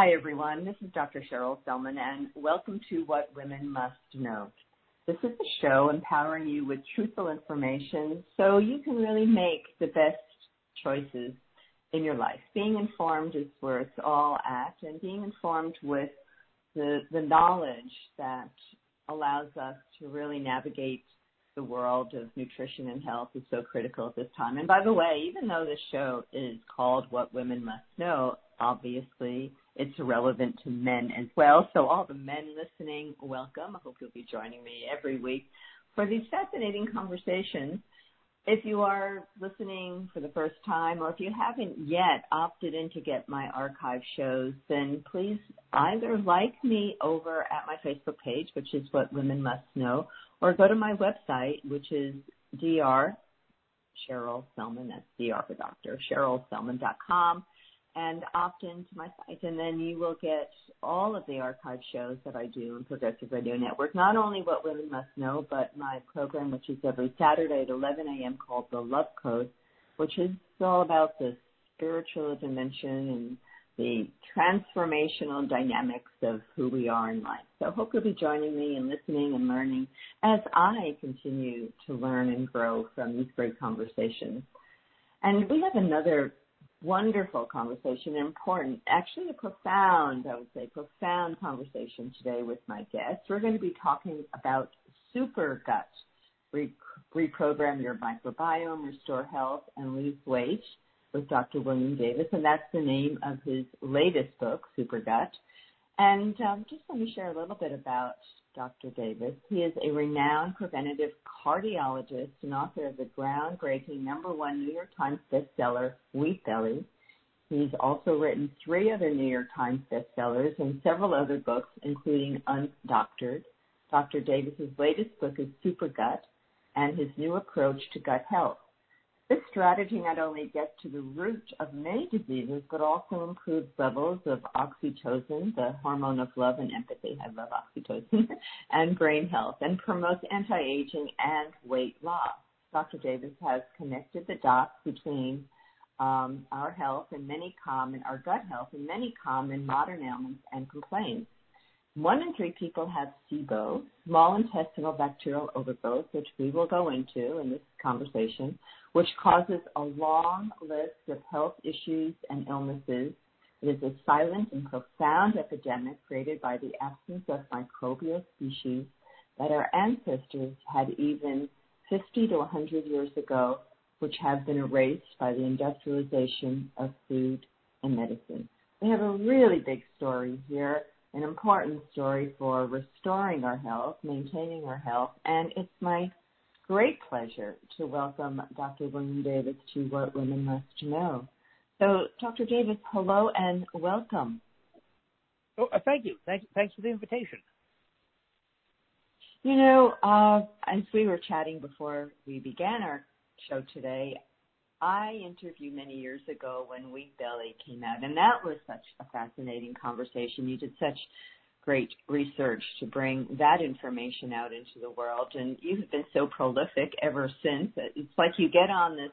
Hi, everyone. This is Dr. Sherrill Sellman, and welcome to What Women Must Know. This is a show empowering you with truthful information so you can really make the best choices in your life. Being informed is where it's all at, and being informed with the, the knowledge that allows us to really navigate the world of nutrition and health is so critical at this time. And by the way, even though this show is called What Women Must Know, obviously it's relevant to men as well. So all the men listening, welcome. I hope you'll be joining me every week for these fascinating conversations if you are listening for the first time or if you haven't yet opted in to get my archive shows, then please either like me over at my Facebook page, which is what women must know, or go to my website, which is dr Sherrill Sellman, that's dr for doctor, SherrillSellman.com and opt into my site. And then you will get all of the archive shows that I do in Progressive Radio Network. Not only What Women Must Know, but my program, which is every Saturday at 11 a.m. called The Love Code, which is all about the spiritual dimension and the transformational dynamics of who we are in life. So hope you'll be joining me and listening and learning as I continue to learn and grow from these great conversations. And we have another wonderful conversation, important, actually a profound, I would say, profound conversation today with my guests. We're going to be talking about super gut, Re- reprogram your microbiome, restore health, and lose weight with Dr. William Davis, and that's the name of his latest book, Super Gut. And um, just let me share a little bit about Dr. Davis. He is a renowned preventative cardiologist and author of the groundbreaking number one New York Times bestseller, Wheat Belly. He's also written three other New York Times bestsellers and several other books, including Undoctored. Dr. Davis's latest book is Super Gut and his new approach to gut health. This strategy not only gets to the root of many diseases, but also improves levels of oxytocin, the hormone of love and empathy. I love oxytocin, and brain health, and promotes anti-aging and weight loss. Dr. Davis has connected the dots between um, our health and many common, our gut health and many common modern ailments and complaints. One in three people have SIBO, small intestinal bacterial overgrowth, which we will go into in this conversation, which causes a long list of health issues and illnesses. It is a silent and profound epidemic created by the absence of microbial species that our ancestors had even 50 to 100 years ago, which have been erased by the industrialization of food and medicine. We have a really big story here an important story for restoring our health, maintaining our health, and it's my great pleasure to welcome Dr. William Davis to What Women Must Know. So, Dr. Davis, hello and welcome. Oh, uh, thank you. Thank, thanks for the invitation. You know, uh, as we were chatting before we began our show today, I interviewed many years ago when Wheat Belly came out, and that was such a fascinating conversation. You did such great research to bring that information out into the world, and you have been so prolific ever since. It's like you get on this,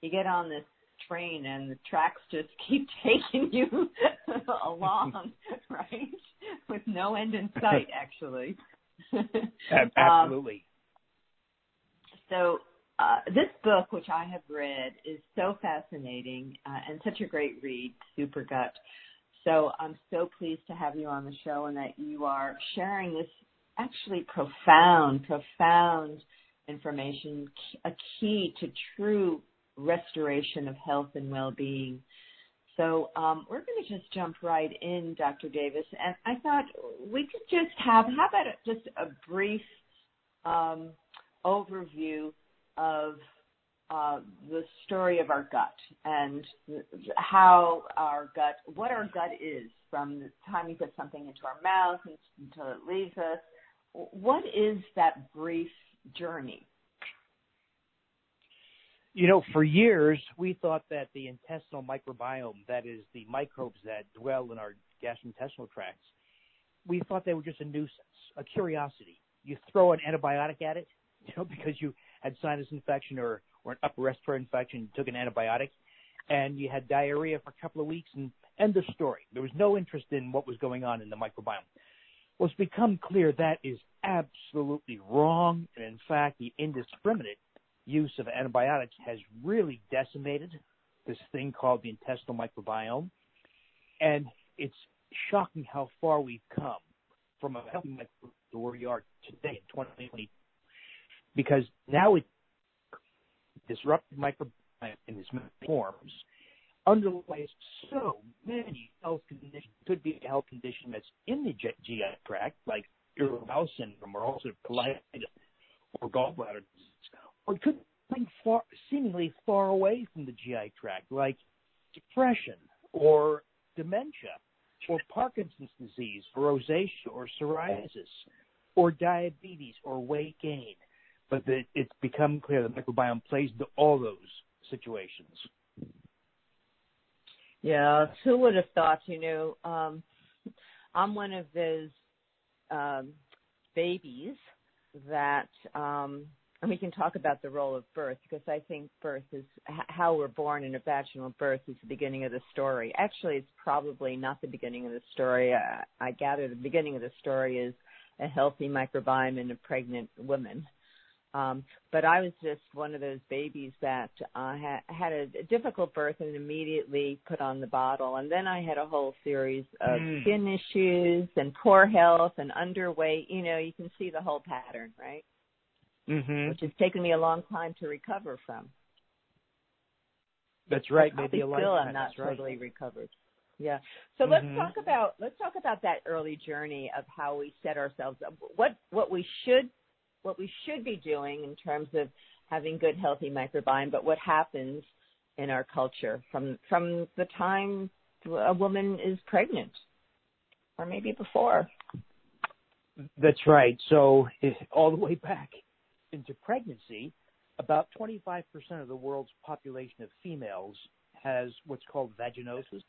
you get on this train, and the tracks just keep taking you along, right, with no end in sight, actually. Absolutely. Um, so uh, this book, which I have read, is so fascinating uh, and such a great read, Super Gut. So I'm so pleased to have you on the show and that you are sharing this actually profound, profound information, a key to true restoration of health and well-being. So um, we're going to just jump right in, Dr. Davis, and I thought we could just have how about just a brief um, overview of uh, the story of our gut and how our gut, what our gut is from the time we put something into our mouth until it leaves us. What is that brief journey? You know, for years we thought that the intestinal microbiome, that is the microbes that dwell in our gastrointestinal tracts, we thought they were just a nuisance, a curiosity. You throw an antibiotic at it, you know, because you had sinus infection or, or an upper respiratory infection, took an antibiotic, and you had diarrhea for a couple of weeks, and End of story. There was no interest in what was going on in the microbiome. Well, it's become clear that is absolutely wrong. And in fact, the indiscriminate use of antibiotics has really decimated this thing called the intestinal microbiome. And it's shocking how far we've come from a healthy microbiome to where we are today in 2020. Because now it disrupted microbiome in its many forms underlies so many health conditions. Could be a health condition that's in the GI tract, like irritable bowel syndrome or ulcerative colitis or gallbladder disease, or it could be far, seemingly far away from the GI tract, like depression or dementia or Parkinson's disease or rosacea or psoriasis or diabetes or weight gain. But the, it's become clear the microbiome plays into all those situations. Yeah, who would have thought? You know, um, I'm one of those um, babies that, um, and we can talk about the role of birth because I think birth is how we're born in a vaginal birth is the beginning of the story. Actually, it's probably not the beginning of the story. I, I gather the beginning of the story is a healthy microbiome in a pregnant woman. Um, but I was just one of those babies that uh, ha- had a, difficult birth and immediately put on the bottle. And then I had a whole series of mm. skin issues and poor health and underweight. You know, you can see the whole pattern, right? Mm-hmm. Which has taken me a long time to recover from. That's right. Maybe a still I'm not totally recovered. Yeah. So mm-hmm. let's talk about let's talk about that early journey of how we set ourselves up. What what we should what we should be doing in terms of having good healthy microbiome, but what happens in our culture from from the time a woman is pregnant or maybe before. That's right. So all the way back into pregnancy, about 25% of the world's population of females has what's called vaginosis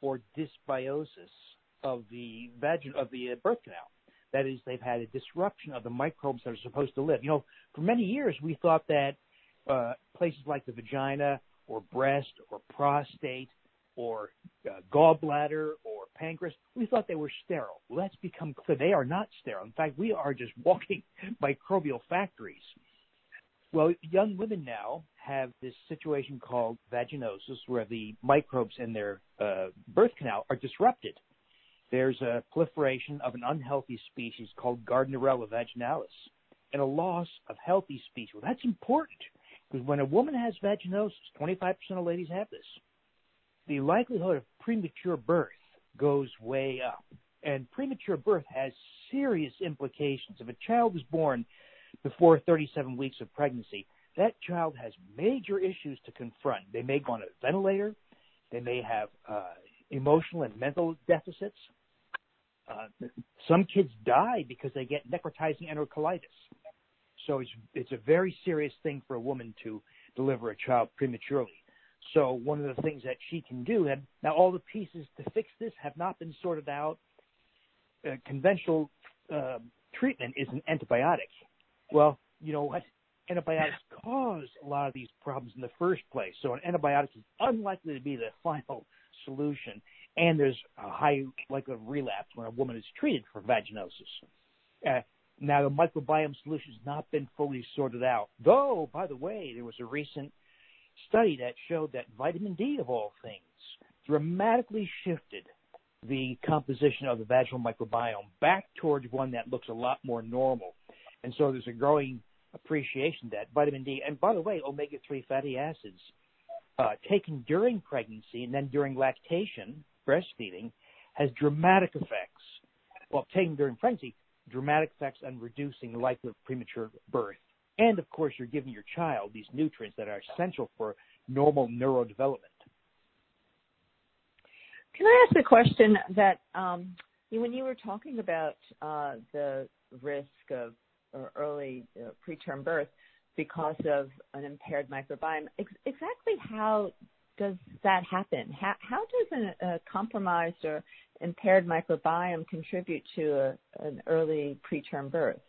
or dysbiosis of the vagin of the uh, birth canal. That is, they've had a disruption of the microbes that are supposed to live. You know, for many years we thought that uh, places like the vagina or breast or prostate or uh, gallbladder or pancreas, we thought they were sterile. Well, that's become clear. They are not sterile. In fact, we are just walking microbial factories. Well, young women now have this situation called vaginosis, where the microbes in their uh, birth canal are disrupted there's a proliferation of an unhealthy species called Gardnerella vaginalis and a loss of healthy species. Well, that's important because when a woman has vaginosis, 25% of ladies have this, the likelihood of premature birth goes way up. And premature birth has serious implications. If a child is born before 37 weeks of pregnancy, that child has major issues to confront. They may go on a ventilator. They may have uh, emotional and mental deficits. Uh, some kids die because they get necrotizing enterocolitis. So it's it's a very serious thing for a woman to deliver a child prematurely. So one of the things that she can do, and now all the pieces to fix this have not been sorted out. Uh, conventional uh, treatment is an antibiotic. Well, you know what? Antibiotics cause a lot of these problems in the first place. So an antibiotic is unlikely to be the final solution and there's a high likelihood of relapse when a woman is treated for vaginosis. Uh, now, the microbiome solution has not been fully sorted out. Though, by the way, there was a recent study that showed that vitamin D, of all things, dramatically shifted the composition of the vaginal microbiome back towards one that looks a lot more normal. And so there's a growing appreciation that vitamin D, and by the way, omega 3 fatty acids, uh, taken during pregnancy and then during lactation, breastfeeding has dramatic effects, well, taken during pregnancy, dramatic effects on reducing the likelihood of premature birth. And of course, you're giving your child these nutrients that are essential for normal neurodevelopment. Can I ask a question that um, when you were talking about uh, the risk of early uh, preterm birth because of an impaired microbiome, ex- exactly how does that happen? How, how does an, a compromised or impaired microbiome contribute to a, an early preterm birth?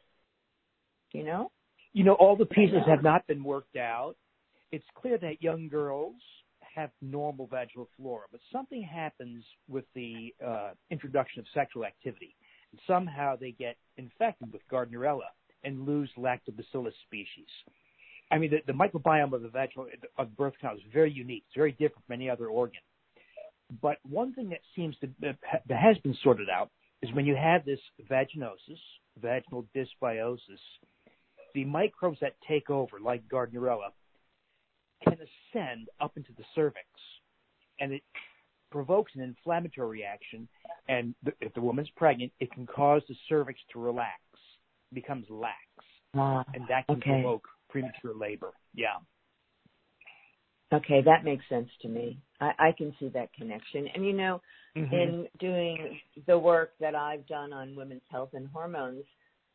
Do you know? You know, all the pieces have not been worked out. It's clear that young girls have normal vaginal flora, but something happens with the uh, introduction of sexual activity. And somehow they get infected with Gardnerella and lose lactobacillus species. I mean, the, the microbiome of the vaginal of the birth canal is very unique. It's very different from any other organ. But one thing that seems to that has been sorted out is when you have this vaginosis, vaginal dysbiosis, the microbes that take over, like Gardnerella, can ascend up into the cervix, and it provokes an inflammatory reaction. And if the woman's pregnant, it can cause the cervix to relax, becomes lax, ah, and that can okay. provoke premature labor. Yeah. Okay, that makes sense to me. I, I can see that connection. And you know, mm-hmm. in doing the work that I've done on women's health and hormones,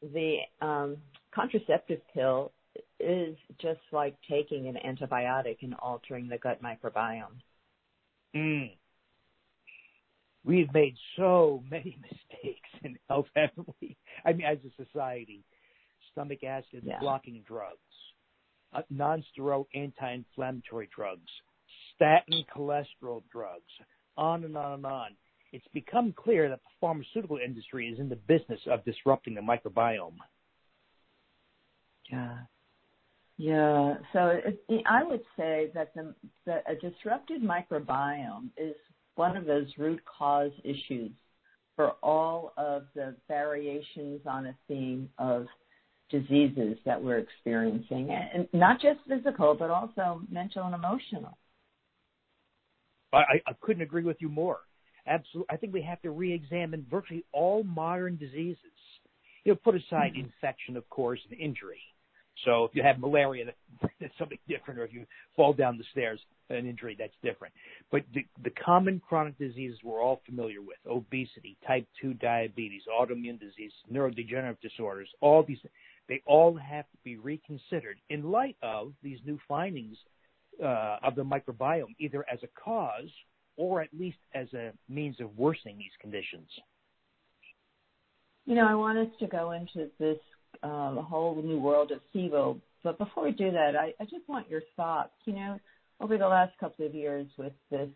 the um, contraceptive pill is just like taking an antibiotic and altering the gut microbiome. Mm. We've made so many mistakes in health, haven't we? I mean, as a society, stomach acid yeah. blocking drugs, uh, non-steroidal anti-inflammatory drugs, statin cholesterol drugs, on and on and on. It's become clear that the pharmaceutical industry is in the business of disrupting the microbiome. Yeah. Yeah. So it, I would say that the that a disrupted microbiome is one of those root cause issues for all of the variations on a theme of diseases that we're experiencing, and not just physical, but also mental and emotional. I, I couldn't agree with you more. Absolutely, I think we have to re-examine virtually all modern diseases. You know, put aside mm-hmm. infection, of course, and injury. So if you have malaria, that's something different, or if you fall down the stairs, an injury, that's different. But the, the common chronic diseases we're all familiar with, obesity, type 2 diabetes, autoimmune disease, neurodegenerative disorders, all these, they all have to be reconsidered in light of these new findings uh, of the microbiome, either as a cause or at least as a means of worsening these conditions. You know, I want us to go into this uh, whole new world of SIBO, but before we do that, I, I just want your thoughts. You know, over the last couple of years with this,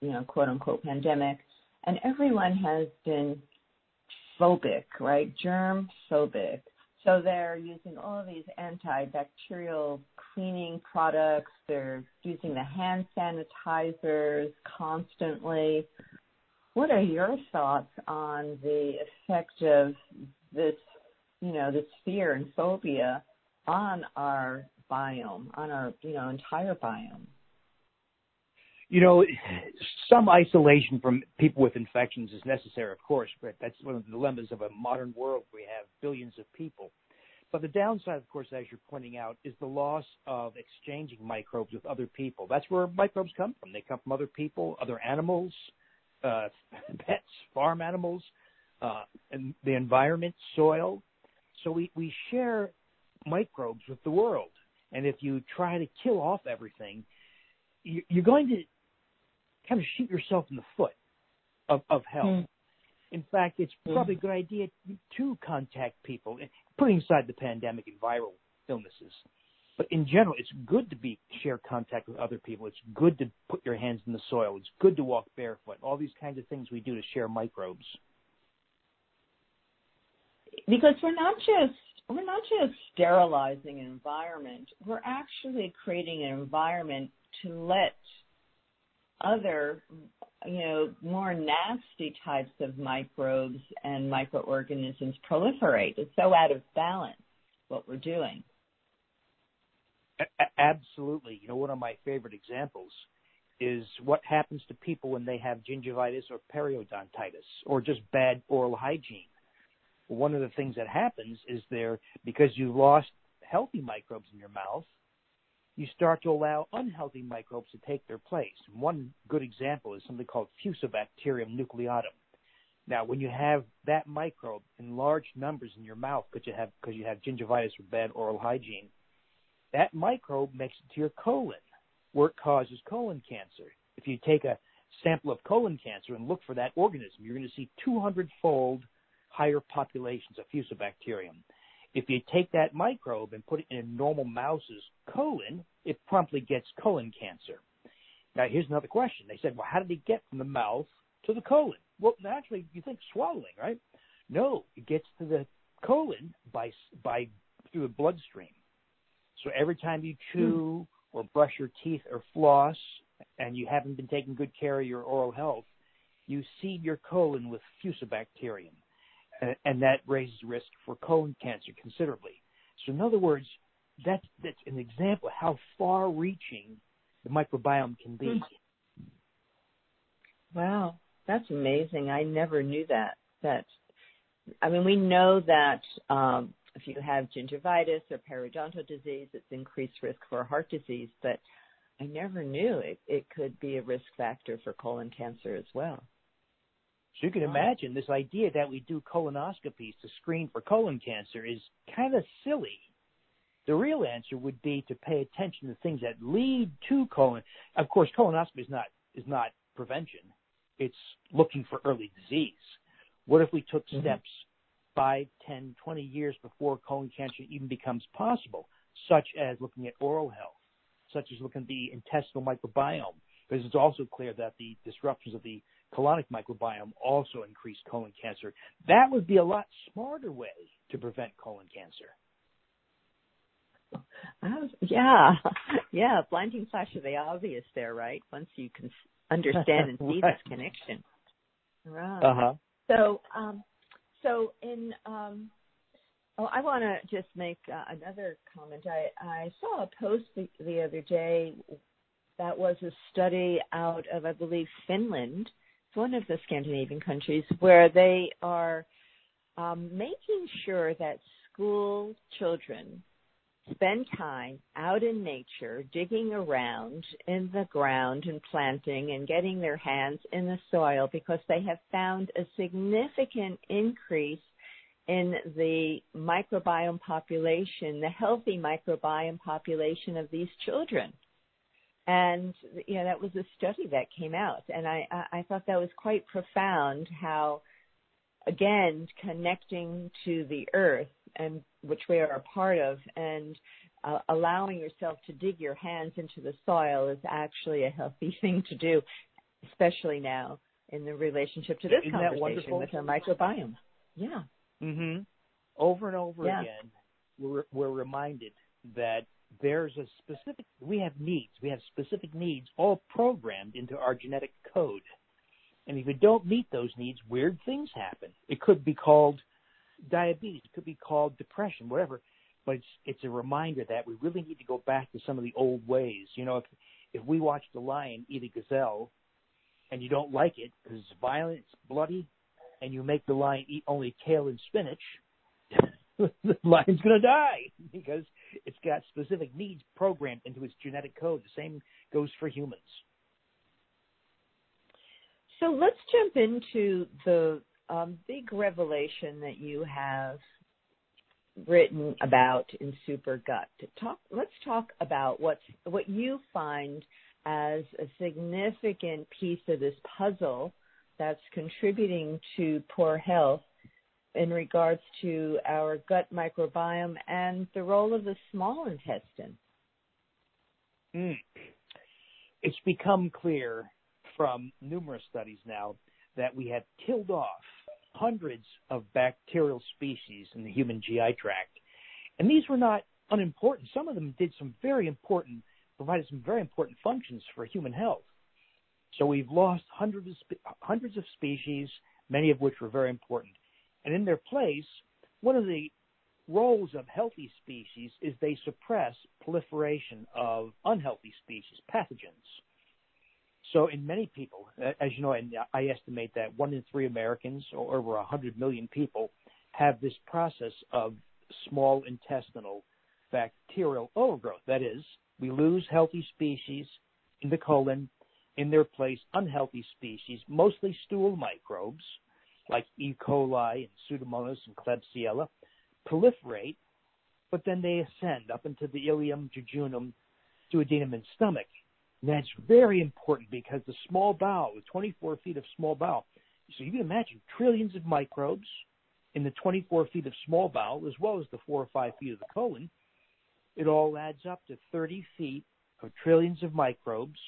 you know, quote unquote pandemic, and everyone has been phobic, right? Germ phobic. So they're using all of these antibacterial cleaning products. They're using the hand sanitizers constantly. What are your thoughts on the effect of this, you know, this fear and phobia on our biome, on our, you know, entire biome? You know, some isolation from people with infections is necessary, of course, but that's one of the dilemmas of a modern world. We have billions of people. But the downside, of course, as you're pointing out, is the loss of exchanging microbes with other people. That's where microbes come from. They come from other people, other animals, uh, pets, farm animals, uh, and the environment, soil. So we, we share microbes with the world. And if you try to kill off everything, you're going to kind of shoot yourself in the foot of, of health. Mm. In fact, it's mm. probably a good idea to contact people, putting aside the pandemic and viral illnesses. But in general, it's good to be share contact with other people. It's good to put your hands in the soil. It's good to walk barefoot. All these kinds of things we do to share microbes. Because we're not just we're not just sterilizing an environment. We're actually creating an environment to let other, you know, more nasty types of microbes and microorganisms proliferate. It's so out of balance what we're doing. Absolutely. You know, one of my favorite examples is what happens to people when they have gingivitis or periodontitis or just bad oral hygiene. One of the things that happens is there, because you've lost healthy microbes in your mouth, you start to allow unhealthy microbes to take their place. One good example is something called Fusobacterium nucleatum. Now, when you have that microbe in large numbers in your mouth because you have you have gingivitis or bad oral hygiene, that microbe makes it to your colon, where it causes colon cancer. If you take a sample of colon cancer and look for that organism, you're going to see 200-fold higher populations of Fusobacterium. If you take that microbe and put it in a normal mouse's colon, it promptly gets colon cancer. Now, here's another question. They said, well, how did it get from the mouth to the colon? Well, naturally, you think swallowing, right? No, it gets to the colon by by through the bloodstream. So every time you chew mm. or brush your teeth or floss, and you haven't been taking good care of your oral health, you seed your colon with fusobacterium, and, that raises risk for colon cancer considerably. So, in other words, that's that's an example of how far-reaching the microbiome can be. Hmm. Wow, that's amazing. I never knew that. That I mean, we know that um, if you have gingivitis or periodontal disease, it's increased risk for heart disease, but I never knew it, it could be a risk factor for colon cancer as well. So you can imagine this idea that we do colonoscopies to screen for colon cancer is kind of silly. The real answer would be to pay attention to things that lead to colon. Of course, colonoscopy is not is not prevention; it's looking for early disease. What if we took mm-hmm. steps five, ten, twenty years before colon cancer even becomes possible, such as looking at oral health, such as looking at the intestinal microbiome? Because it's also clear that the disruptions of the colonic microbiome also increase colon cancer. That would be a lot smarter way to prevent colon cancer. Uh, yeah, yeah, blinding flash of the obvious there, right? Once you can understand and see right. this connection. Right. Uh huh. So, um, so in, um, oh, I want to just make uh, another comment. I, I saw a post the, the other day that was a study out of, I believe, Finland. One of the Scandinavian countries where they are um, making sure that school children spend time out in nature, digging around in the ground and planting and getting their hands in the soil because they have found a significant increase in the microbiome population, the healthy microbiome population of these children. And you know that was a study that came out, and I I thought that was quite profound. How again connecting to the earth and which we are a part of, and uh, allowing yourself to dig your hands into the soil is actually a healthy thing to do, especially now in the relationship to this Isn't conversation with our microbiome. Yeah. Mhm. Over and over yeah. again, we're we're reminded that there's a specific we have needs. We have specific needs all programmed into our genetic code. And if we don't meet those needs, weird things happen. It could be called diabetes, it could be called depression, whatever. But it's it's a reminder that we really need to go back to some of the old ways. You know, if if we watch the lion eat a gazelle, and you don't like it because it's violent, it's bloody, and you make the lion eat only kale and spinach, the lion's going to die because it's got specific needs programmed into its genetic code. The same goes for humans. So let's jump into the um, big revelation that you have written about in Super Gut. Talk, let's talk about what's what you find as a significant piece of this puzzle that's contributing to poor health in regards to our gut microbiome and the role of the small intestine. Mm. It's become clear from numerous studies now that we have killed off hundreds of bacterial species in the human GI tract. And these were not unimportant. Some of them did some very important, provided some very important functions for human health. So we've lost hundreds of, hundreds of species, many of which were very important. And in their place, one of the roles of healthy species is they suppress proliferation of unhealthy species, pathogens. So, in many people, as you know, and I estimate that one in three Americans, or over 100 million people, have this process of small intestinal bacterial overgrowth. That is, we lose healthy species in the colon, in their place, unhealthy species, mostly stool microbes like E. coli and Pseudomonas and Klebsiella, proliferate, but then they ascend up into the ileum, jejunum, duodenum, and stomach. And that's very important because the small bowel, the 24 feet of small bowel, so you can imagine trillions of microbes in the 24 feet of small bowel, as well as the four or five feet of the colon. It all adds up to 30 feet of trillions of microbes,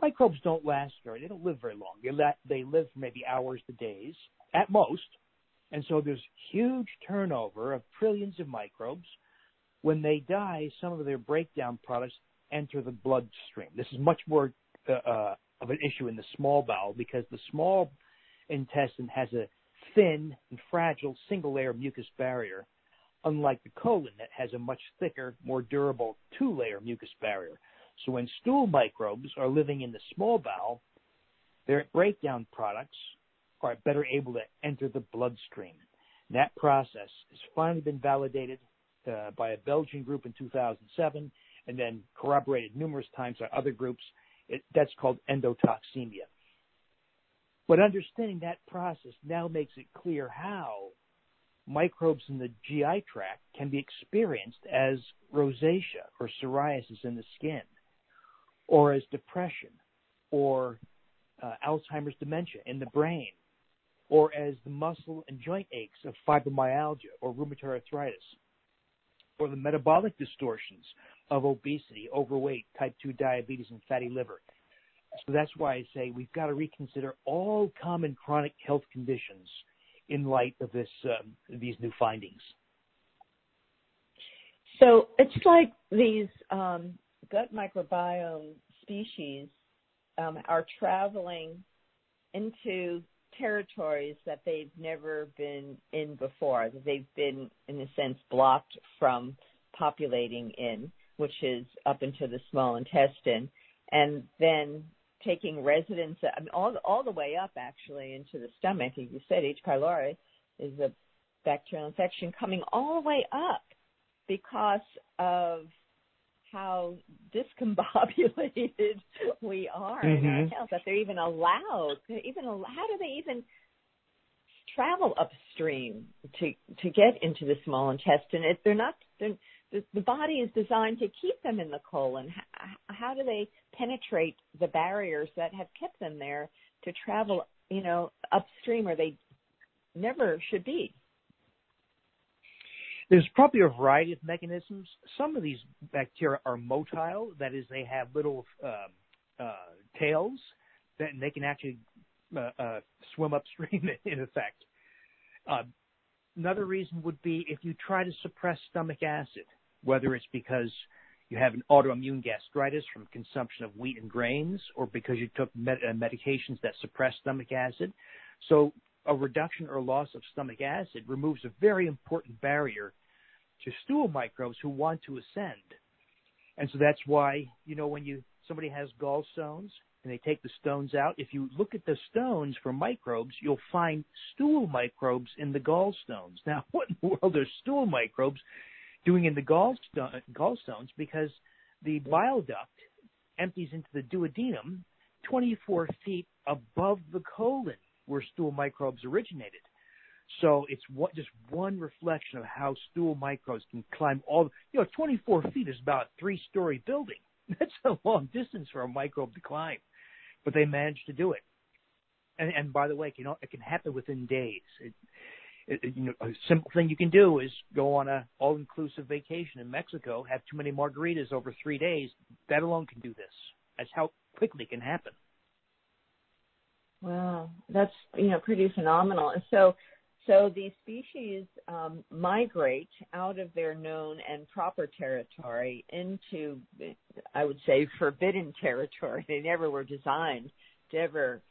Microbes don't last very, they don't live very long. They, they live for maybe hours to days at most. And so there's huge turnover of trillions of microbes. When they die, some of their breakdown products enter the bloodstream. This is much more uh, uh, of an issue in the small bowel because the small intestine has a thin and fragile single layer mucus barrier, unlike the colon that has a much thicker, more durable two layer mucus barrier. So when stool microbes are living in the small bowel, their breakdown products are better able to enter the bloodstream. that process has finally been validated uh, by a Belgian group in 2007 and then corroborated numerous times by other groups. It, that's called endotoxemia. But understanding that process now makes it clear how microbes in the GI tract can be experienced as rosacea or psoriasis in the skin, or as depression, or uh, Alzheimer's dementia in the brain, or as the muscle and joint aches of fibromyalgia or rheumatoid arthritis, or the metabolic distortions of obesity, overweight, type 2 diabetes, and fatty liver. So that's why I say we've got to reconsider all common chronic health conditions in light of this um, these new findings. So it's like these um, gut microbiome species um, are traveling into territories that they've never been in before, that they've been, in a sense, blocked from populating in, which is up into the small intestine, and then taking residence, I mean, all all the way up actually into the stomach. As you said, H. pylori is a bacterial infection coming all the way up because of how discombobulated we are mm-hmm. in our mm-hmm. health that they're even allowed even how do they even travel upstream to to get into the small intestine if they're not they're, the, the body is designed to keep them in the colon how, how do they penetrate the barriers that have kept them there to travel you know upstream where they never should be there's probably a variety of mechanisms. Some of these bacteria are motile, that is, they have little uh, uh, tails that they can actually uh, uh, swim upstream. In effect, uh, another reason would be if you try to suppress stomach acid, whether it's because you have an autoimmune gastritis from consumption of wheat and grains, or because you took med- uh, medications that suppress stomach acid. So a reduction or loss of stomach acid removes a very important barrier to stool microbes who want to ascend. And so that's why, you know, when you somebody has gallstones and they take the stones out, if you look at the stones for microbes, you'll find stool microbes in the gallstones. Now, what in the world are stool microbes doing in the gallstone, gallstones? Because the bile duct empties into the duodenum 24 feet above the colon where stool microbes originated. So it's what, just one reflection of how stool microbes can climb all. You know, 24 feet is about a three-story building. That's a long distance for a microbe to climb, but they managed to do it. And, and by the way, you know, it can happen within days. It, it, you know, a simple thing you can do is go on a all-inclusive vacation in Mexico, have too many margaritas over three days. That alone can do this. That's how quickly it can happen. Wow, that's you know pretty phenomenal. And so, so these species um, migrate out of their known and proper territory into, I would say, forbidden territory. They never were designed to ever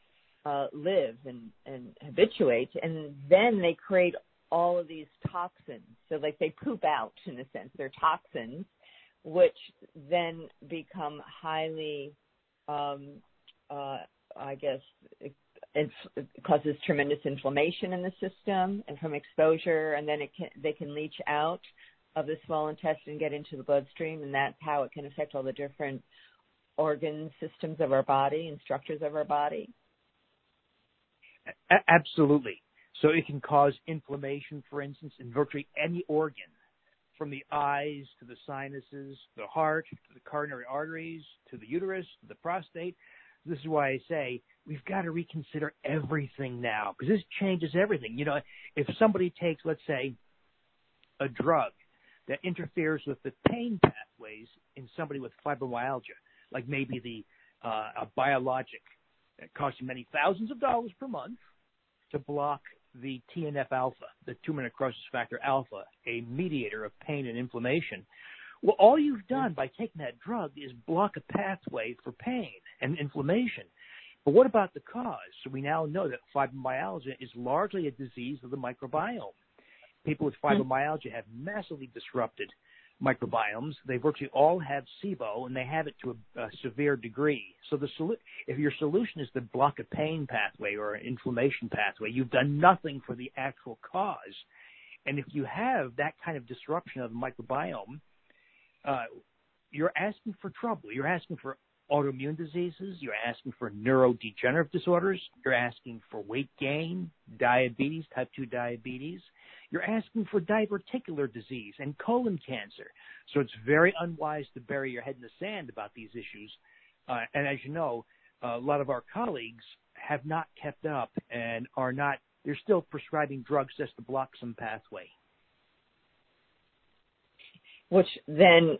uh, live and, and habituate, and then they create all of these toxins. So, like they poop out in a sense, they're toxins, which then become highly, um, uh, I guess, it causes tremendous inflammation in the system and from exposure, and then it can, they can leach out of the small intestine, get into the bloodstream, and that's how it can affect all the different organ systems of our body and structures of our body. A- absolutely. So it can cause inflammation, for instance, in virtually any organ, from the eyes to the sinuses, the heart, to the coronary arteries, to the uterus, to the prostate. This is why I say we've got to reconsider everything now because this changes everything. You know, if somebody takes, let's say, a drug that interferes with the pain pathways in somebody with fibromyalgia, like maybe the uh, a biologic that costs you many thousands of dollars per month to block the TNF alpha, the tumor necrosis factor alpha, a mediator of pain and inflammation. Well, all you've done by taking that drug is block a pathway for pain and inflammation. But what about the cause? So we now know that fibromyalgia is largely a disease of the microbiome. People with hmm. fibromyalgia have massively disrupted microbiomes. They virtually all have SIBO, and they have it to a, a severe degree. So the solu- if your solution is to block a pain pathway or an inflammation pathway, you've done nothing for the actual cause. And if you have that kind of disruption of the microbiome, uh, you're asking for trouble. You're asking for autoimmune diseases. You're asking for neurodegenerative disorders. You're asking for weight gain, diabetes, type 2 diabetes. You're asking for diverticular disease and colon cancer. So it's very unwise to bury your head in the sand about these issues. Uh, and as you know, a lot of our colleagues have not kept up and are not, they're still prescribing drugs just to block some pathway. Which then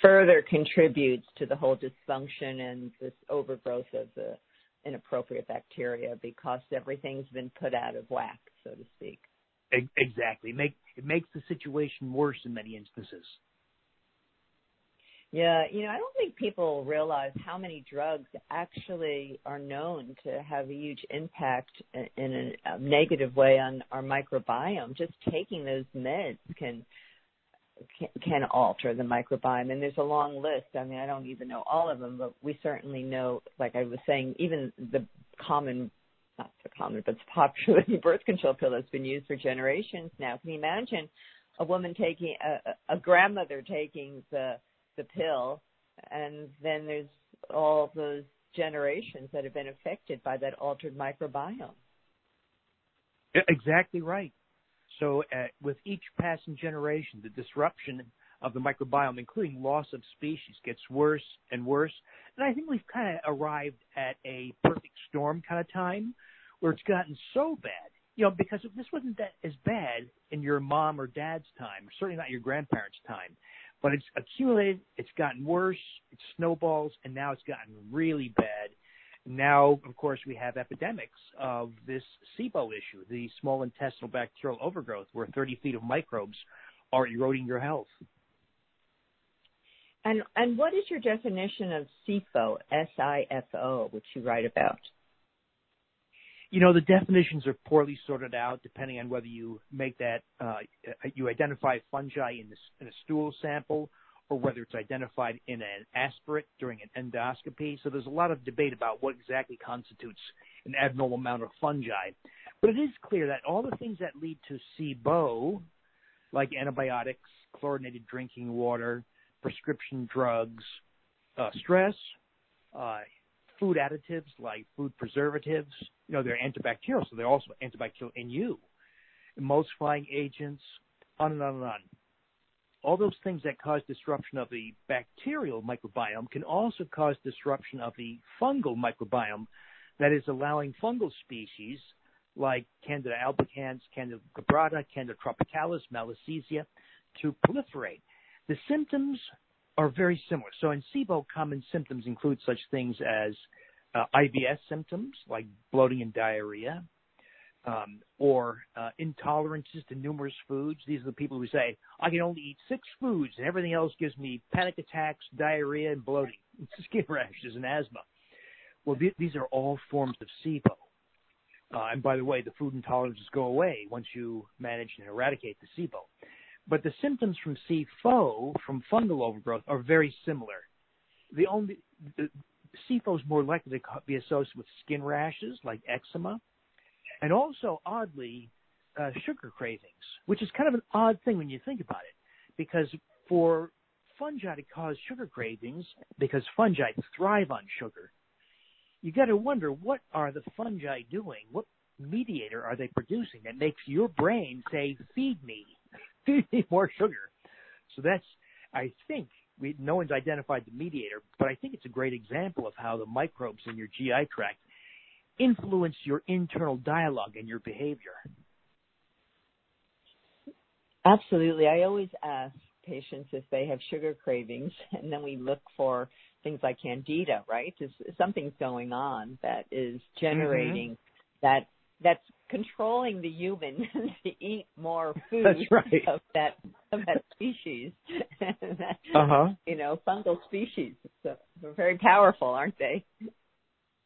further contributes to the whole dysfunction and this overgrowth of the inappropriate bacteria because everything's been put out of whack, so to speak. Exactly. Make, it makes the situation worse in many instances. Yeah, you know, I don't think people realize how many drugs actually are known to have a huge impact in a negative way on our microbiome. Just taking those meds can can alter the microbiome. And there's a long list. I mean, I don't even know all of them, but we certainly know, like I was saying, even the common, not so common, but the popular birth control pill that's been used for generations now. Can you imagine a woman taking, a, a grandmother taking the, the pill, and then there's all those generations that have been affected by that altered microbiome. Exactly right. So uh, with each passing generation, the disruption of the microbiome, including loss of species, gets worse and worse. And I think we've kind of arrived at a perfect storm kind of time where it's gotten so bad. You know, because this wasn't that as bad in your mom or dad's time, certainly not your grandparents' time, but it's accumulated, it's gotten worse, it snowballs, and now it's gotten really bad. Now, of course, we have epidemics of this SIBO issue, the small intestinal bacterial overgrowth, where 30 feet of microbes are eroding your health. And and what is your definition of SIFO, S-I-F-O, which you write about? You know, the definitions are poorly sorted out depending on whether you make that, uh, you identify fungi in, the, in a stool sample or whether it's identified in an aspirate during an endoscopy. So there's a lot of debate about what exactly constitutes an abnormal amount of fungi. But it is clear that all the things that lead to SIBO, like antibiotics, chlorinated drinking water, prescription drugs, uh, stress, uh, food additives like food preservatives, you know, they're antibacterial, so they're also antibacterial in you, emulsifying agents, on and on and on all those things that cause disruption of the bacterial microbiome can also cause disruption of the fungal microbiome that is allowing fungal species like Candida albicans, Candida glabrata, Candida tropicalis, Malassezia to proliferate. The symptoms are very similar. So in SIBO, common symptoms include such things as uh, IBS symptoms like bloating and diarrhea, or uh, intolerances to numerous foods. These are the people who say, I can only eat six foods and everything else gives me panic attacks, diarrhea, and bloating, skin rashes, and asthma. Well, th- these are all forms of SIBO. Uh, and by the way, the food intolerances go away once you manage to eradicate the SIBO. But the symptoms from SIFO, from fungal overgrowth, are very similar. The only the, SIFO is more likely to be associated with skin rashes like eczema, and also oddly uh, sugar cravings, which is kind of an odd thing when you think about it, because for fungi to cause sugar cravings, because fungi thrive on sugar, you got to wonder what are the fungi doing? What mediator are they producing that makes your brain say, "Feed me, feed me more sugar"? So that's, I think, we, no one's identified the mediator, but I think it's a great example of how the microbes in your GI tract influence your internal dialogue and your behavior? Absolutely. I always ask patients if they have sugar cravings, and then we look for things like candida, right? Is something's going on that is Mm-hmm. generating that that's controlling the human to eat more food That's right. of that of that species, Uh-huh. you know, fungal species. So they're very powerful, aren't they?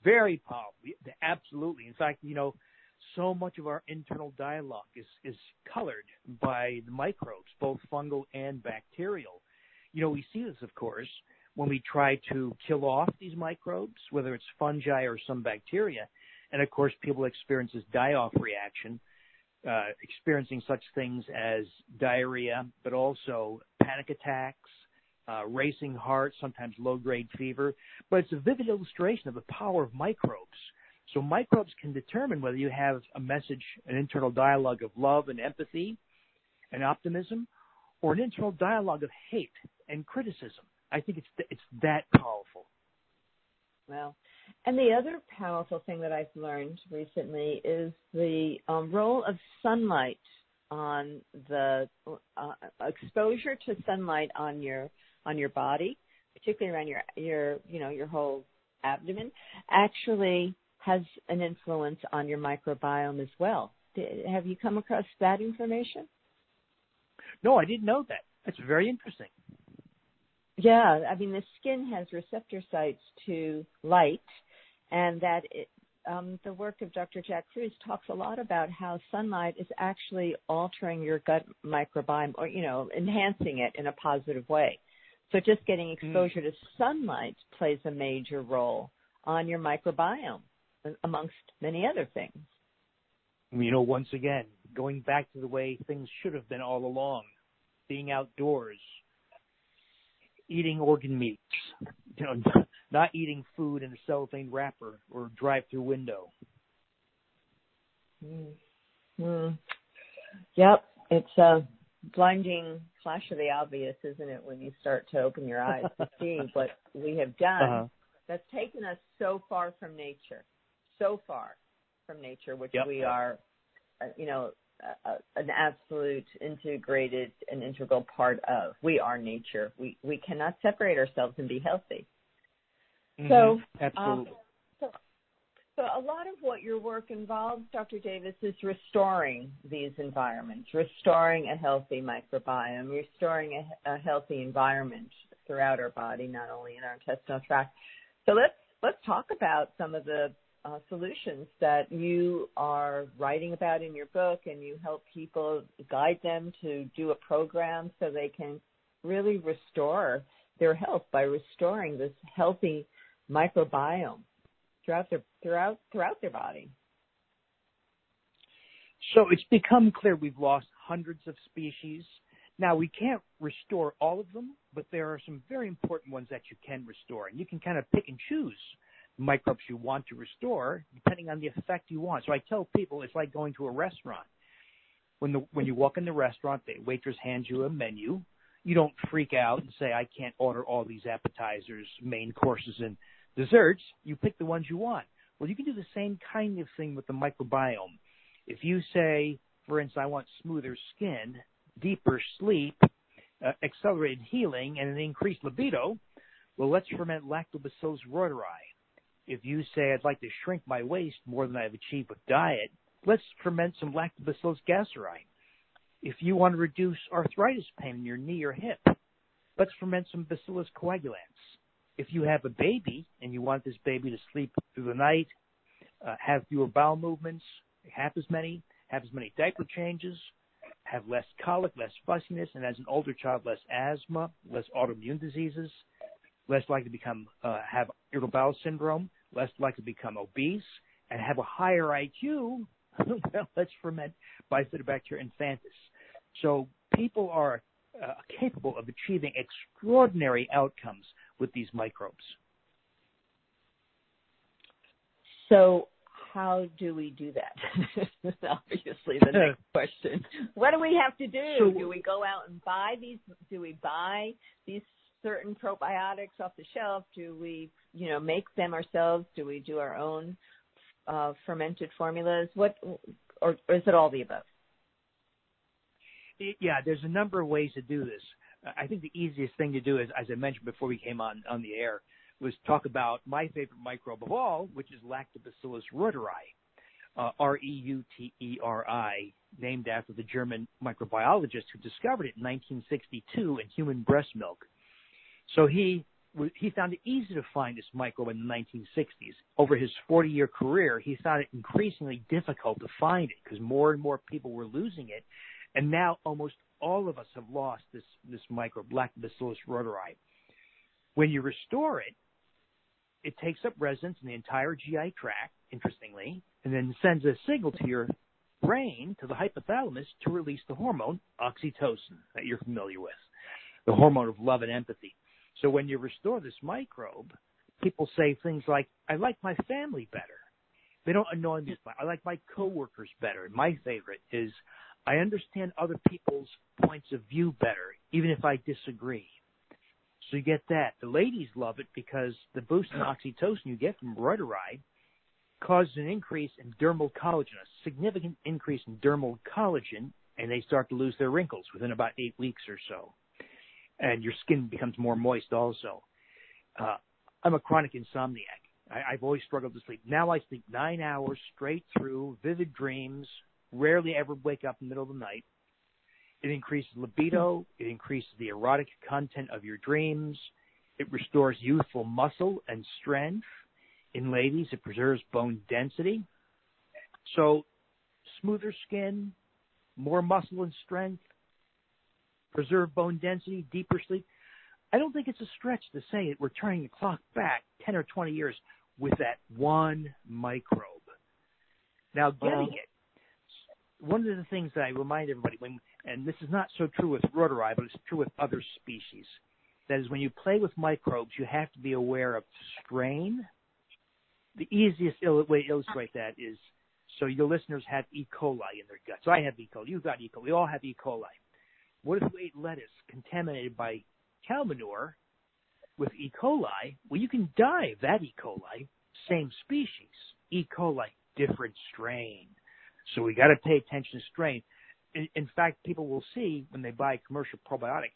Very powerful. Absolutely. In fact, you know, so much of our internal dialogue is is colored by the microbes, both fungal and bacterial. You know, we see this, of course, when we try to kill off these microbes, whether it's fungi or some bacteria, and of course, people experience this die-off reaction, uh, experiencing such things as diarrhea, but also panic attacks, racing heart, sometimes low-grade fever. But it's a vivid illustration of the power of microbes. So microbes can determine whether you have a message, an internal dialogue of love and empathy and optimism, or an internal dialogue of hate and criticism. I think it's it's that powerful. Well, and the other powerful thing that I've learned recently is the um, role of sunlight on the uh, exposure to sunlight on your on your body, particularly around your your you know your whole abdomen, actually has an influence on your microbiome as well. Have you come across that information? No, I didn't know that. That's very interesting. Yeah, I mean the skin has receptor sites to light, and that it, um, the work of Dr. Jack Kruse talks a lot about how sunlight is actually altering your gut microbiome, or you know, enhancing it in a positive way. So just getting exposure mm. to sunlight plays a major role on your microbiome, amongst many other things. You know, once again, going back to the way things should have been all along, being outdoors, eating organ meats, you know, not eating food in a cellophane wrapper or drive-through window. Mm. Mm. Yep, it's a blinding flash of the obvious, isn't it, when you start to open your eyes to see what we have done. Uh-huh. That's taken us so far from nature, so far from nature, which yep. we are, uh, you know, uh, an absolute integrated and integral part of. We are nature. We we cannot separate ourselves and be healthy. Mm-hmm. So absolutely. Um, so, a lot of what your work involves, Dr. Davis, is restoring these environments, restoring a healthy microbiome, restoring a, a healthy environment throughout our body, not only in our intestinal tract. So let's let's talk about some of the uh, solutions that you are writing about in your book, and you help people guide them to do a program so they can really restore their health by restoring this healthy microbiome throughout their throughout throughout their body. So it's become clear we've lost hundreds of species. Now we can't restore all of them, but there are some very important ones that you can restore, and you can kind of pick and choose microbes you want to restore depending on the effect you want. So I tell people it's like going to a restaurant. When the when you walk in the restaurant, the waitress hands you a menu. You don't freak out and say, "I can't order all these appetizers, main courses, and desserts." You pick the ones you want. Well, you can do the same kind of thing with the microbiome. If you say, for instance, I want smoother skin, deeper sleep, uh, accelerated healing, and an increased libido, well, let's ferment Lactobacillus reuteri. If you say I'd like to shrink my waist more than I've achieved with diet, let's ferment some Lactobacillus gasseri. If you want to reduce arthritis pain in your knee or hip, let's ferment some Bacillus coagulans. If you have a baby and you want this baby to sleep through the night, uh, have fewer bowel movements, half as many, have as many diaper changes, have less colic, less fussiness, and as an older child, less asthma, less autoimmune diseases, less likely to become uh, have irritable bowel syndrome, less likely to become obese, and have a higher IQ. well, let's ferment Bifidobacter infantis. So people are uh, capable of achieving extraordinary outcomes with these microbes. So how do we do that? Obviously, the next question. What do we have to do? Do we go out and buy these? Do we buy these certain probiotics off the shelf? Do we, you know, make them ourselves? Do we do our own uh, fermented formulas? What, or, or is it all the above? Yeah, there's a number of ways to do this. I think the easiest thing to do is, as I mentioned before we came on on the air, was talk about my favorite microbe of all, which is Lactobacillus reuteri, uh, R-E-U-T-E-R-I, named after the German microbiologist who discovered it in 1962 in human breast milk. So he he found it easy to find this microbe in the 1960s. Over his 40 year career, he found it increasingly difficult to find it because more and more people were losing it. And now almost all of us have lost this, this microbe, Lactobacillus reuteri. When you restore it, it takes up residence in the entire GI tract, interestingly, and then sends a signal to your brain, to the hypothalamus, to release the hormone oxytocin that you're familiar with, the hormone of love and empathy. So when you restore this microbe, people say things like, I like my family better. They don't annoy me. I like my coworkers better. My favorite is, I understand other people's points of view better, even if I disagree. So you get that. The ladies love it because the boost in oxytocin you get from Reuteri causes an increase in dermal collagen, a significant increase in dermal collagen, and they start to lose their wrinkles within about eight weeks or so and your skin becomes more moist also. Uh, I'm a chronic insomniac. I've always struggled to sleep. Now I sleep nine hours straight through, vivid dreams, rarely ever wake up in the middle of the night. It increases libido. Hmm. It increases the erotic content of your dreams. It restores youthful muscle and strength. In ladies, it preserves bone density. So, smoother skin, more muscle and strength, preserve bone density, deeper sleep. I don't think it's a stretch to say that we're turning the clock back 10 or 20 years with that one microbe. Now, getting it, one of the things that I remind everybody, when, and this is not so true with Reuteri, but it's true with other species, that is when you play with microbes, you have to be aware of strain. The easiest way to illustrate that is so your listeners have E. coli in their gut. So I have E. coli. You've got E. coli. We all have E. coli. What if we ate lettuce contaminated by cow manure with E. coli? Well, you can die of that E. coli, same species. E. coli, different strain. So we got to pay attention to strain. In, in fact, people will see when they buy a commercial probiotic,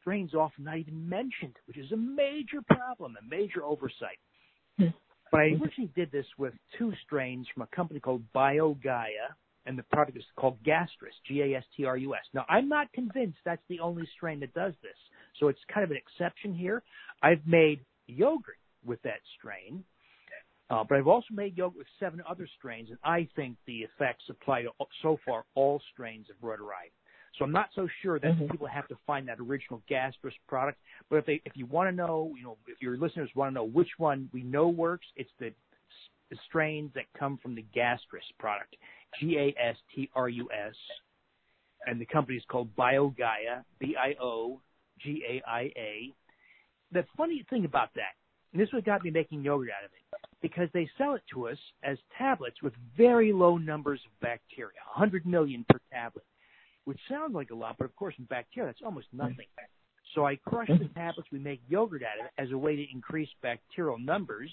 strains often not even mentioned, which is a major problem, a major oversight. Hmm. But I originally did this with two strains from a company called BioGaia, and the product is called Gastrus, G-A-S-T-R-U-S. Now, I'm not convinced that's the only strain that does this, so it's kind of an exception here. I've made yogurt with that strain, I've also made yogurt with seven other strains, and I think the effects apply to so far all strains of. So I'm not so sure that mm-hmm. people have to find that original Gastrus product. But if they, if you want to know, you know, if your listeners want to know which one we know works, it's the, the strains that come from the Gastrus product. G A S T R U S, and the company is called BioGaia, B I O G A I A. The funny thing about that, and this is what got me making yogurt out of it, because they sell it to us as tablets with very low numbers of bacteria, 100 million per tablet, which sounds like a lot, but of course in bacteria that's almost nothing. So I crush the tablets, we make yogurt out of it as a way to increase bacterial numbers.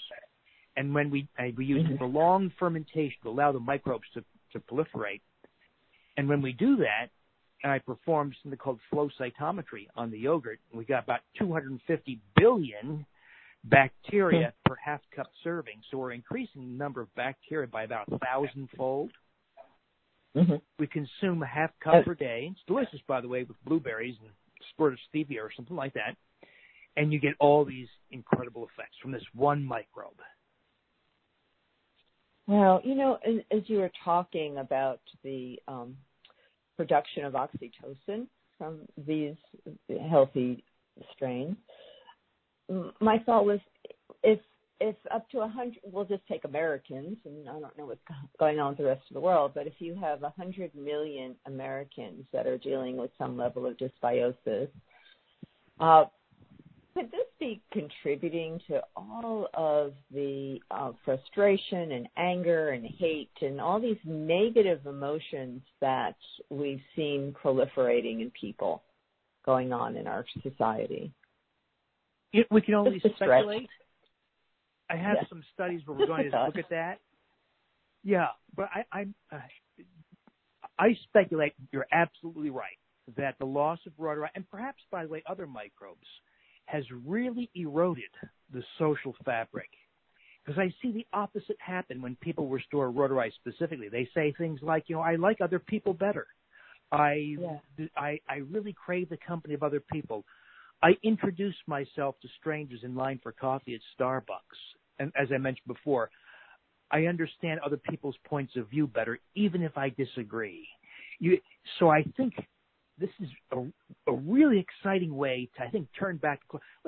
And when we, uh, we use prolonged fermentation to allow the microbes to to proliferate. And when we do that, and I performed something called flow cytometry on the yogurt, we got about 250 billion bacteria per half cup serving. So we're increasing the number of bacteria by about a thousand fold. Mm-hmm. We consume a half cup per day. It's delicious, by the way, with blueberries and squirt of stevia or something like that. And you get all these incredible effects from this one microbe. Well, you know, as, as you were talking about the um, production of oxytocin from these healthy strains, my thought was if if up to a hundred, we'll just take Americans, and I don't know what's going on with the rest of the world, but if you have a hundred million Americans that are dealing with some level of dysbiosis, uh, could this be contributing to all of the uh, frustration and anger and hate and all these negative emotions that we've seen proliferating in people going on in our society? It, we can only speculate. I have yes. some studies where we're going to look at that. Yeah, but I, I'm, uh, I speculate you're absolutely right that the loss of Reuteri, and perhaps by the way, other microbes has really eroded the social fabric. Because I see the opposite happen when people restore Reuteri specifically. They say things like, you know, I like other people better. I, yeah. I, I really crave the company of other people. I introduce myself to strangers in line for coffee at Starbucks. And as I mentioned before, I understand other people's points of view better, even if I disagree. You, so I think this is a, a really exciting way to, I think, turn back.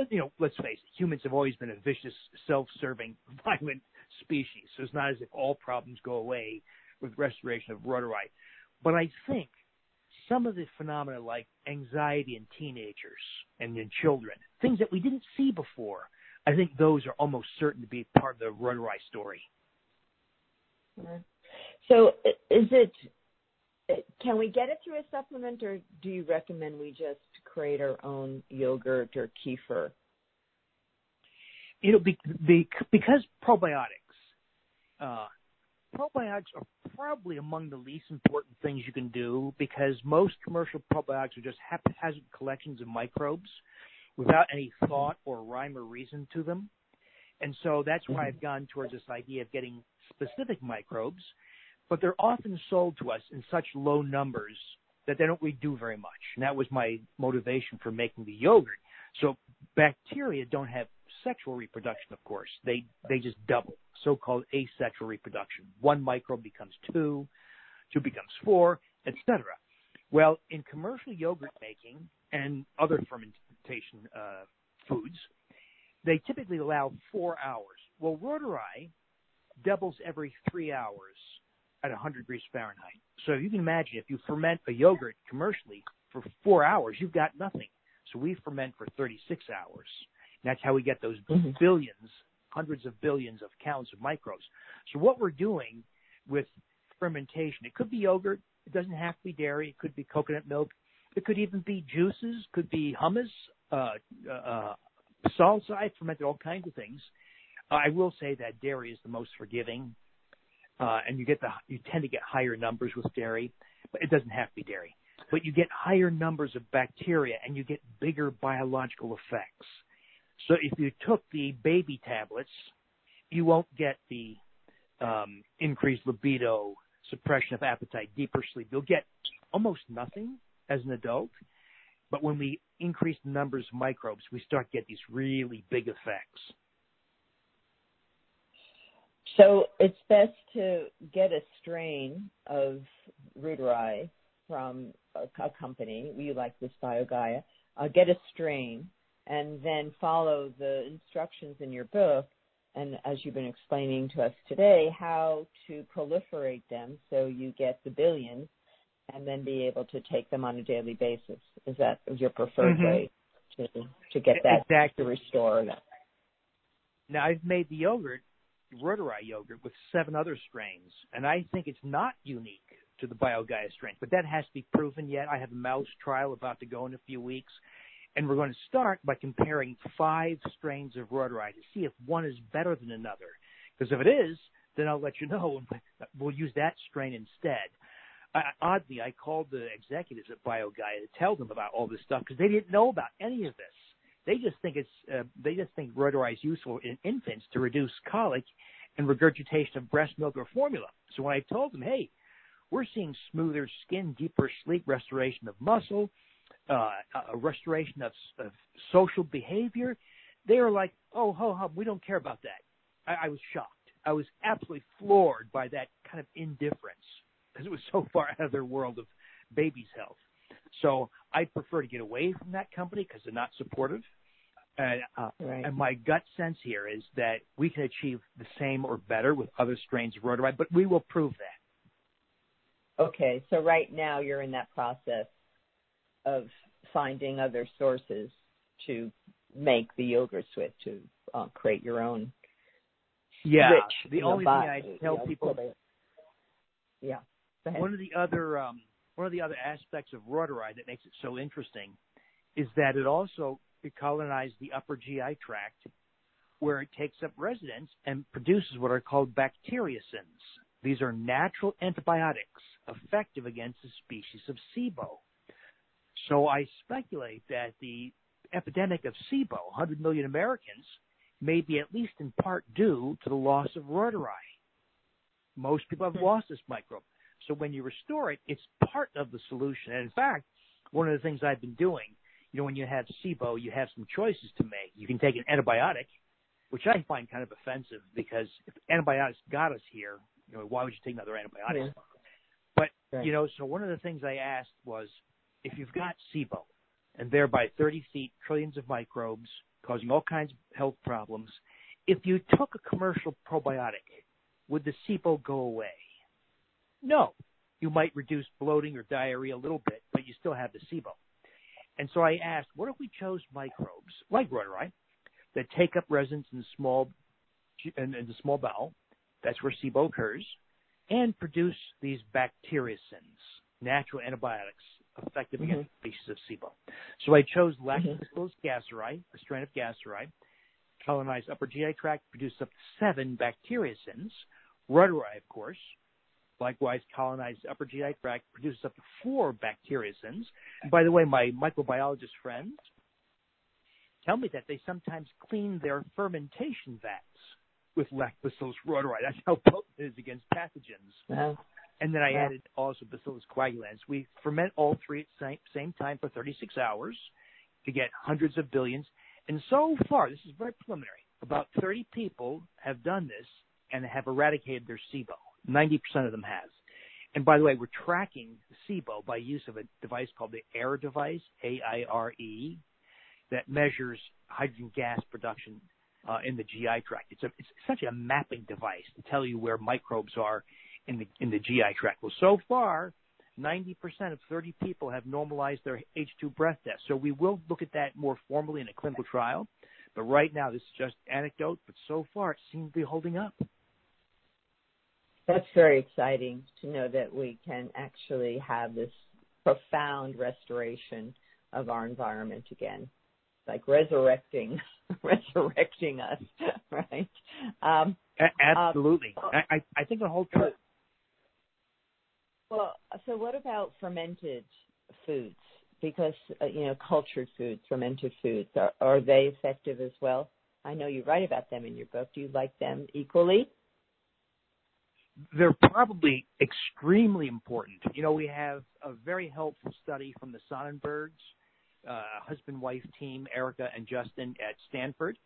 You know, let's face it, humans have always been a vicious, self-serving, violent species. So it's not as if all problems go away with restoration of Reuteri. But I think some of the phenomena like anxiety in teenagers and in children, things that we didn't see before, I think those are almost certain to be part of the Reuteri story. So is it can we get it through a supplement or do you recommend we just create our own yogurt or kefir? You know, be, be, because probiotics, uh, probiotics are probably among the least important things you can do because most commercial probiotics are just haphazard collections of microbes without any thought or rhyme or reason to them. And so that's why mm-hmm. I've gone towards this idea of getting specific microbes, but they're often sold to us in such low numbers that they don't really do very much. And that was my motivation for making the yogurt. So bacteria don't have sexual reproduction, of course. They they just double, so-called asexual reproduction. One microbe becomes two, two becomes four, etc. Well, in commercial yogurt making and other fermentation uh, foods, they typically allow four hours. Well, Reuteri doubles every three hours at 100 degrees Fahrenheit. So you can imagine if you ferment a yogurt commercially for four hours, you've got nothing. So we ferment for 36 hours. And that's how we get those mm-hmm. billions, hundreds of billions of counts of microbes. So what we're doing with fermentation, it could be yogurt, it doesn't have to be dairy, it could be coconut milk, it could even be juices, could be hummus, uh, uh, salsa. I fermented all kinds of things. I will say that dairy is the most forgiving, uh, and you get the you tend to get higher numbers with dairy, but it doesn't have to be dairy. But you get higher numbers of bacteria, and you get bigger biological effects. So if you took the baby tablets, you won't get the um, increased libido, suppression of appetite, deeper sleep. You'll get almost nothing as an adult. But when we increase the numbers of microbes, we start to get these really big effects. So it's best to get a strain of Reuteri from a, company, we like this BioGaia, uh, get a strain and then follow the instructions in your book and as you've been explaining to us today, how to proliferate them so you get the billions and then be able to take them on a daily basis. Is that your preferred mm-hmm. way to to get that exactly. to restore that? Now I've made the yogurt, Reuteri yogurt, with seven other strains, and I think it's not unique to the BioGaia strain, but that has to be proven yet. I have a mouse trial about to go in a few weeks, and we're going to start by comparing five strains of Reuteri to see if one is better than another. Because if it is, then I'll let you know, and we'll use that strain instead. Uh, oddly, I called the executives at BioGaia to tell them about all this stuff because they didn't know about any of this. They just think it's uh, they just think Reuteri is useful in infants to reduce colic and regurgitation of breast milk or formula. So when I told them, hey, we're seeing smoother skin, deeper sleep, restoration of muscle, uh, a restoration of, of social behavior, they were like, oh, ho, ho, we don't care about that. I, I was shocked. I was absolutely floored by that kind of indifference because it was so far out of their world of babies' health. So I prefer to get away from that company because they're not supportive. And, uh, right. and my gut sense here is that we can achieve the same or better with other strains of Reuteri, but we will prove that. Okay, so right now you're in that process of finding other sources to make the yogurt switch to uh, create your own. Yeah, rich, the only know, thing I tell you know, people. Yeah. One of the other um, one of the other aspects of Reuteri that makes it so interesting is that it also it colonized the upper GI tract, where it takes up residence and produces what are called bacteriocins. These are natural antibiotics effective against a species of SIBO. So I speculate that the epidemic of SIBO, 100 million Americans, may be at least in part due to the loss of reuteri. Most people have lost this microbe. So when you restore it, it's part of the solution. And in fact, one of the things I've been doing, you know, when you have SIBO, you have some choices to make. You can take an antibiotic, which I find kind of offensive because if antibiotics got us here, you know, why would you take another antibiotic? Yeah. But right. you know, so one of the things I asked was, if you've got SIBO, and thereby 30 feet, trillions of microbes causing all kinds of health problems, if you took a commercial probiotic, would the SIBO go away? No. You might reduce bloating or diarrhea a little bit, but you still have the SIBO. And so I asked, what if we chose microbes like Reuteri that take up residence in small in, in the small bowel, that's where SIBO occurs, and produce these bacteriocins, natural antibiotics effective mm-hmm. against species of SIBO. So I chose Lactobacillus mm-hmm. gasseri, a strain of gasseri, colonized upper GI tract, produced up to seven bacteriocins. Reuteri, of course, likewise colonized upper GI tract, produces up to four bacteriocins. And by the way, my microbiologist friends tell me that they sometimes clean their fermentation vats with Lactobacillus reuteri. That's how potent it is against pathogens. Wow. And then I wow. added also Bacillus coagulans. We ferment all three at the same, same time for 36 hours to get hundreds of billions. And so far, this is very preliminary, about 30 people have done this and have eradicated their SIBO. 90% of them has. And by the way, we're tracking SIBO by use of a device called the AIRE device, A-I-R-E, that measures hydrogen gas production uh, in the GI tract. It's, a, it's essentially a mapping device to tell you where microbes are in the in the GI tract. Well, so far, 90% of 30 people have normalized their H2 breath test. So we will look at that more formally in a clinical trial. But right now, this is just anecdote. But so far, it seems to be holding up. That's very exciting to know that we can actually have this profound restoration of our environment again, like resurrecting, resurrecting us, right? Um, Absolutely, um, I, I think the whole. Well, so what about fermented foods? Because uh, you know, cultured foods, fermented foods, are, are they effective as well? I know you write about them in your book. Do you like them equally? they're probably extremely important. You know, we have a very helpful study from the Sonnenbergs, uh, husband-wife team, Erica and Justin at Stanford.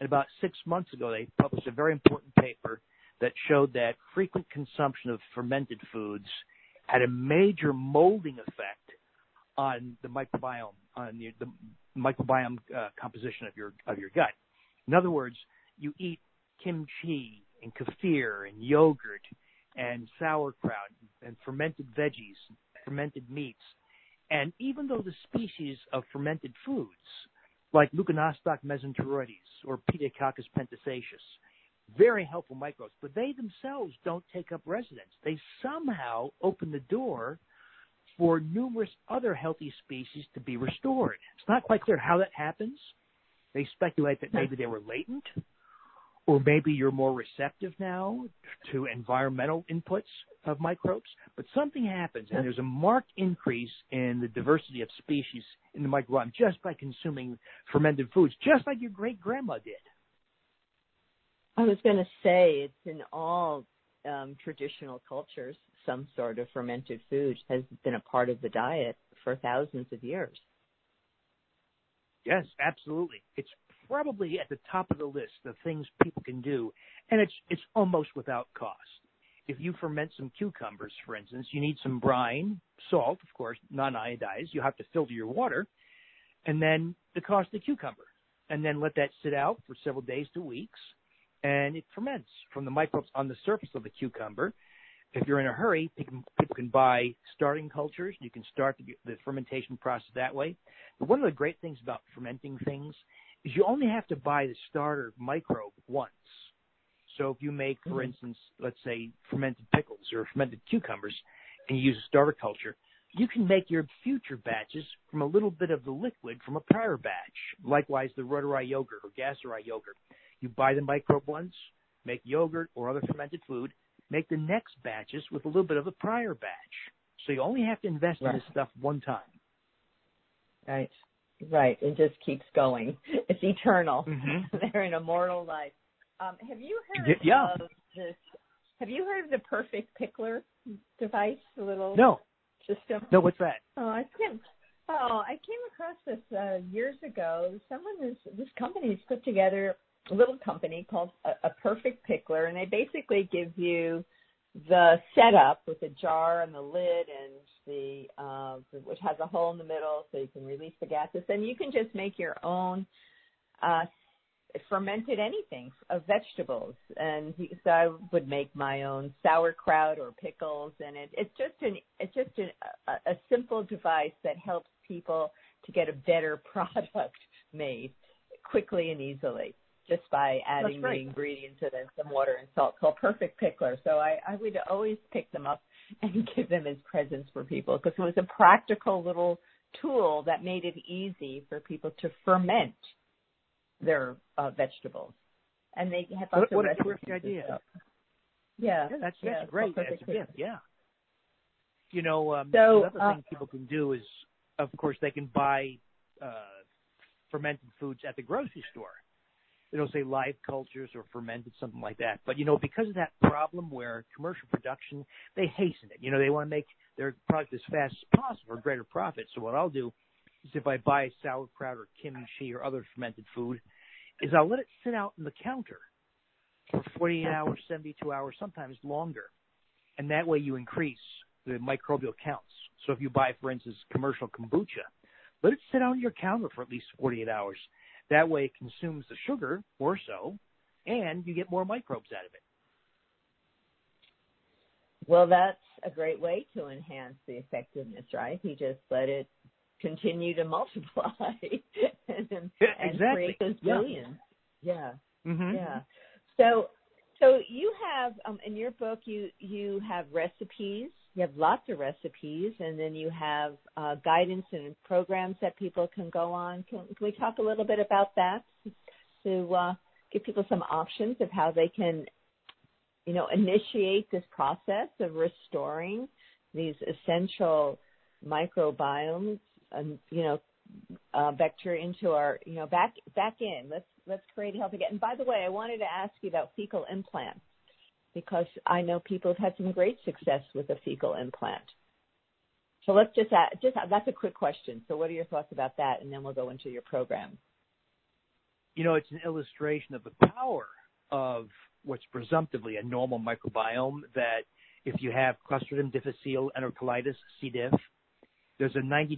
And about six months ago, they published a very important paper that showed that frequent consumption of fermented foods had a major molding effect on the microbiome, on the, the microbiome uh, composition of your of your gut. In other words, you eat kimchi and kefir and yogurt and sauerkraut and fermented veggies, fermented meats. And even though the species of fermented foods, like Leuconostoc mesenteroides or Pediococcus pentosaceus, very helpful microbes, but they themselves don't take up residence. They somehow open the door for numerous other healthy species to be restored. It's not quite clear how that happens. They speculate that maybe they were latent or maybe you're more receptive now to environmental inputs of microbes, but something happens and there's a marked increase in the diversity of species in the microbiome just by consuming fermented foods, just like your great grandma did. I was going to say it's in all um, traditional cultures, some sort of fermented food has been a part of the diet for thousands of years. Yes, absolutely. It's probably at the top of the list of things people can do, and it's it's almost without cost. If you ferment some cucumbers, for instance, you need some brine, salt, of course, non-iodized. You have to filter your water, and then the cost of the cucumber, and then let that sit out for several days to weeks, and it ferments from the microbes on the surface of the cucumber. If you're in a hurry, people can buy starting cultures. You can start the, fermentation process that way. But one of the great things about fermenting things is you only have to buy the starter microbe once. So if you make, for mm-hmm. instance, let's say fermented pickles or fermented cucumbers, and you use a starter culture, you can make your future batches from a little bit of the liquid from a prior batch. Likewise, the Reuteri yogurt or Gasseri yogurt. You buy the microbe once, make yogurt or other fermented food, make the next batches with a little bit of a prior batch. So you only have to invest right. in this stuff one time. Right. Right. It just keeps going. It's eternal. Mm-hmm. They're an immortal life. Um, have you heard yeah. of this? Have you heard of the Perfect Pickler device? The little no system. No, what's that? Oh, I came. Oh, I came across this uh, years ago. Someone this this company's put together little company called a, a Perfect Pickler, and they basically give you the setup with a jar and the lid and the uh, which has a hole in the middle so you can release the gases. And you can just make your own uh, fermented anything of vegetables. And so I would make my own sauerkraut or pickles and it, it's just an it's just an, a, a simple device that helps people to get a better product made quickly and easily just by adding the ingredients and then some water and salt called Perfect Pickler. So I, I would always pick them up and give them as presents for people because it was a practical little tool that made it easy for people to ferment their uh, vegetables. And they have lots what, of what a terrific idea. Yeah. yeah, that's that's yeah, great. That's a gift. Yeah. You know, um, so, another uh, thing people can do is, of course, they can buy uh, fermented foods at the grocery store it'll say live cultures or fermented, something like that. But you know, because of that problem where commercial production, they hasten it. You know, they want to make their product as fast as possible for greater profit. So what I'll do is if I buy sauerkraut or kimchi or other fermented food, is I'll let it sit out on the counter for 48 hours, 72 hours, sometimes longer. And that way you increase the microbial counts. So if you buy, for instance, commercial kombucha, let it sit on your counter for at least 48 hours. That way it consumes the sugar more so, and you get more microbes out of it. Well, that's a great way to enhance the effectiveness, right? You just let it continue to multiply and, and exactly. create those billions. Yeah. Yeah. Mm-hmm. yeah. So, so you have um, in your book you you have recipes you have lots of recipes, and then you have uh, guidance and programs that people can go on. Can, can we talk a little bit about that to uh, give people some options of how they can, you know, initiate this process of restoring these essential microbiomes, and you know, uh, bacteria into our, you know, back back in. Let's let's create healthy. And by the way, I wanted to ask you about fecal implants because I know people have had some great success with a fecal implant. So let's just add, just that's a quick question. So what are your thoughts about that, and then we'll go into your program. You know, it's an illustration of the power of what's presumptively a normal microbiome. That if you have Clostridium difficile enterocolitis (C. diff), there's a 92%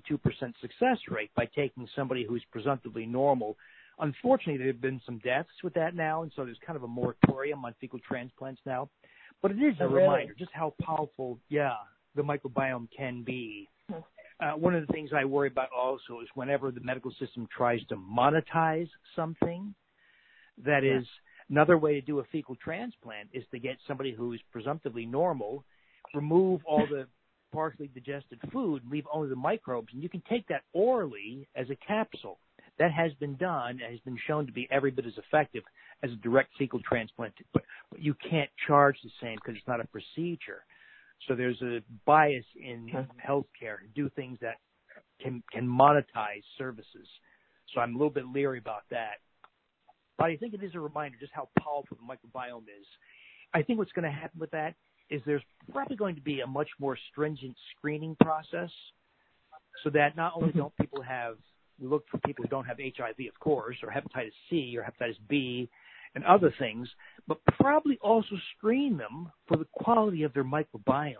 success rate by taking somebody who's presumptively normal Unfortunately, there have been some deaths with that now, and so there's kind of a moratorium on fecal transplants now. But it is oh, a really? reminder just how powerful, yeah, the microbiome can be. Hmm. Uh, one of the things I worry about also is whenever the medical system tries to monetize something, that yeah. is another way to do a fecal transplant is to get somebody who is presumptively normal, remove all the partially digested food, leave only the microbes, and you can take that orally as a capsule. That has been done and has been shown to be every bit as effective as a direct fecal transplant, but, but you can't charge the same because it's not a procedure. So there's a bias in healthcare to do things that can can monetize services. So I'm a little bit leery about that. But I think it is a reminder just how powerful the microbiome is. I think what's going to happen with that is there's probably going to be a much more stringent screening process so that not only mm-hmm. don't people have we look for people who don't have HIV, of course, or hepatitis C or hepatitis B and other things, but probably also screen them for the quality of their microbiome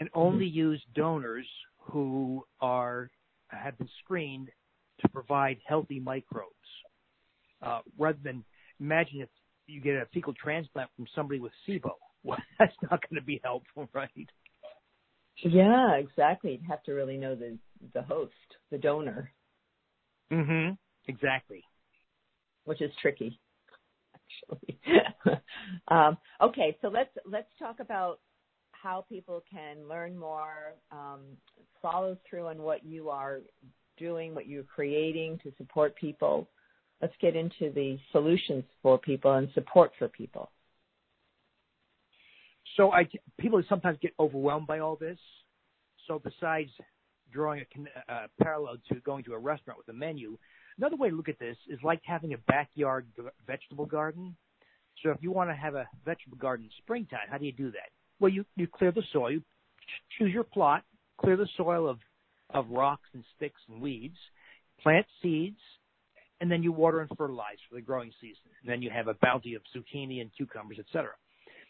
and only mm-hmm. use donors who are have been screened to provide healthy microbes. Uh, rather than imagine if you get a fecal transplant from somebody with SIBO. Well, that's not going to be helpful, right? Yeah, exactly. You'd have to really know the the host, the donor. Mm Mhm. Exactly. Which is tricky, actually. um, okay, so let's let's talk about how people can learn more, um, follow through on what you are doing, what you're creating to support people. Let's get into the solutions for people and support for people. So I people sometimes get overwhelmed by all this. So besides drawing a uh, parallel to going to a restaurant with a menu, another way to look at this is like having a backyard vegetable garden. So if you want to have a vegetable garden in springtime, how do you do that? Well, you, you clear the soil, you choose your plot, clear the soil of, of rocks and sticks and weeds, plant seeds, and then you water and fertilize for the growing season. And then you have a bounty of zucchini and cucumbers, etc.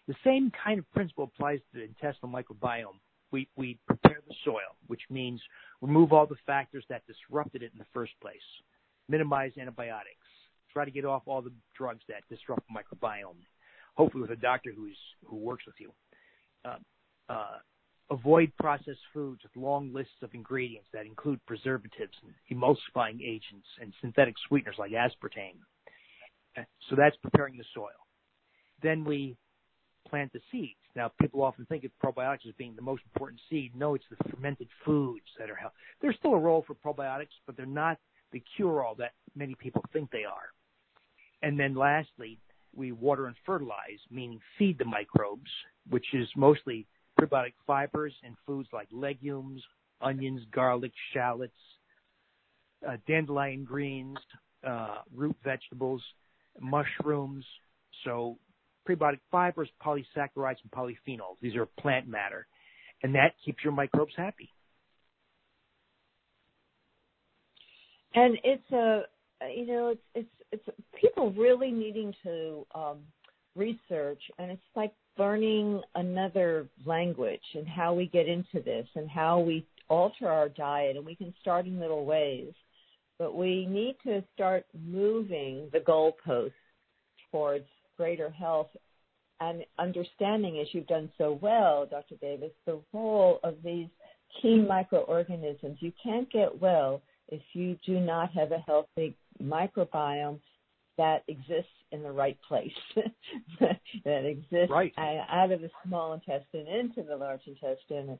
The same kind of principle applies to the intestinal microbiome. We, we prepare the soil, which means remove all the factors that disrupted it in the first place, minimize antibiotics, try to get off all the drugs that disrupt the microbiome, hopefully with a doctor who's, who works with you. Uh, uh, avoid processed foods with long lists of ingredients that include preservatives emulsifying agents and synthetic sweeteners like aspartame. So that's preparing the soil. Then we plant the seeds. Now, people often think of probiotics as being the most important seed. No, it's the fermented foods that are healthy. There's still a role for probiotics, but they're not the cure-all that many people think they are. And then lastly, we water and fertilize, meaning feed the microbes, which is mostly prebiotic fibers in foods like legumes, onions, garlic, shallots, uh, dandelion greens, uh, root vegetables, mushrooms. So prebiotic fibers, polysaccharides, and polyphenols. These are plant matter, and that keeps your microbes happy. And it's a, you know, it's it's it's people really needing to um, research, and it's like learning another language and how we get into this and how we alter our diet, and we can start in little ways, but we need to start moving the goalposts towards greater health and understanding, as you've done so well, Dr. Davis, the role of these key microorganisms. You can't get well if you do not have a healthy microbiome that exists in the right place, that exists right. out of the small intestine into the large intestine.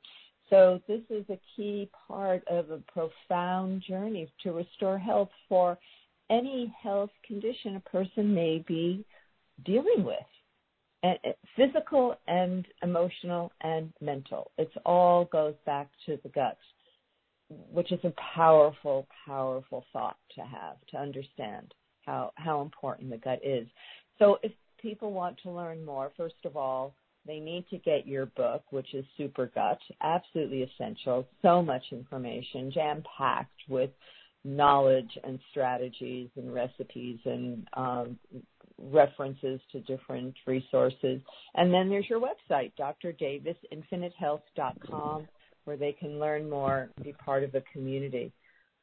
So this is a key part of a profound journey to restore health for any health condition a person may be dealing with. And physical and emotional and mental. It all goes back to the gut, which is a powerful, powerful thought to have to understand how how important the gut is. So if people want to learn more, first of all, they need to get your book, which is Super Gut, absolutely essential. So much information, jam packed with knowledge and strategies and recipes and um, references to different resources. And then there's your website, drdavisinfinitehealth.com, where they can learn more and be part of a community.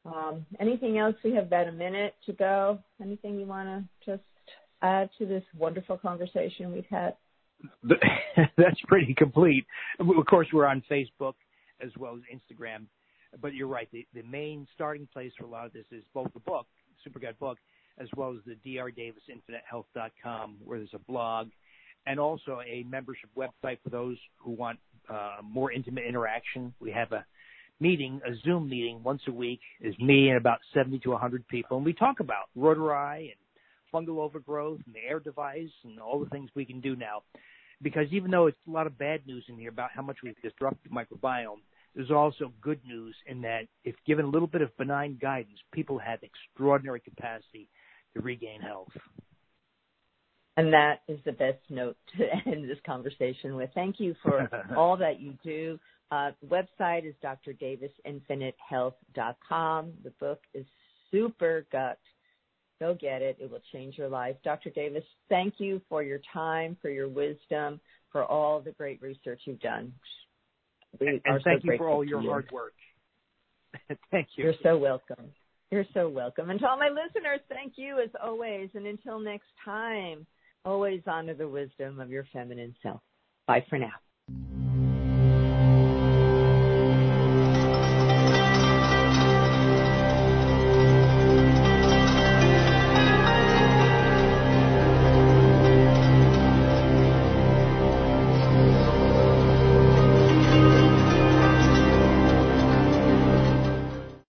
Um, anything else? We have about a minute to go. Anything you want to just add to this wonderful conversation we've had? That's pretty complete. Of course, we're on Facebook as well as Instagram. But you're right. The, the main starting place for a lot of this is both the book, Super Gut book, as well as the drdavisinfinitehealth.com, where there's a blog, and also a membership website for those who want uh, more intimate interaction. We have a meeting, a Zoom meeting once a week, is me and about 70 to 100 people, and we talk about Reuteri and fungal overgrowth and the AIRE device and all the things we can do now. Because even though it's a lot of bad news in here about how much we've disrupted the microbiome, there's also good news in that if given a little bit of benign guidance, people have extraordinary capacity to regain health. And that is the best note to end this conversation with. Thank you for all that you do. Uh, the website is drdavisinfinitehealth.com. The book is Super Gut. Go get it. It will change your life. Dr. Davis, thank you for your time, for your wisdom, for all the great research you've done. We and, and thank so you for all your you. hard work. thank you. You're so welcome. You're so welcome. And to all my listeners, thank you as always. And until next time, always honor the wisdom of your feminine self. Bye for now.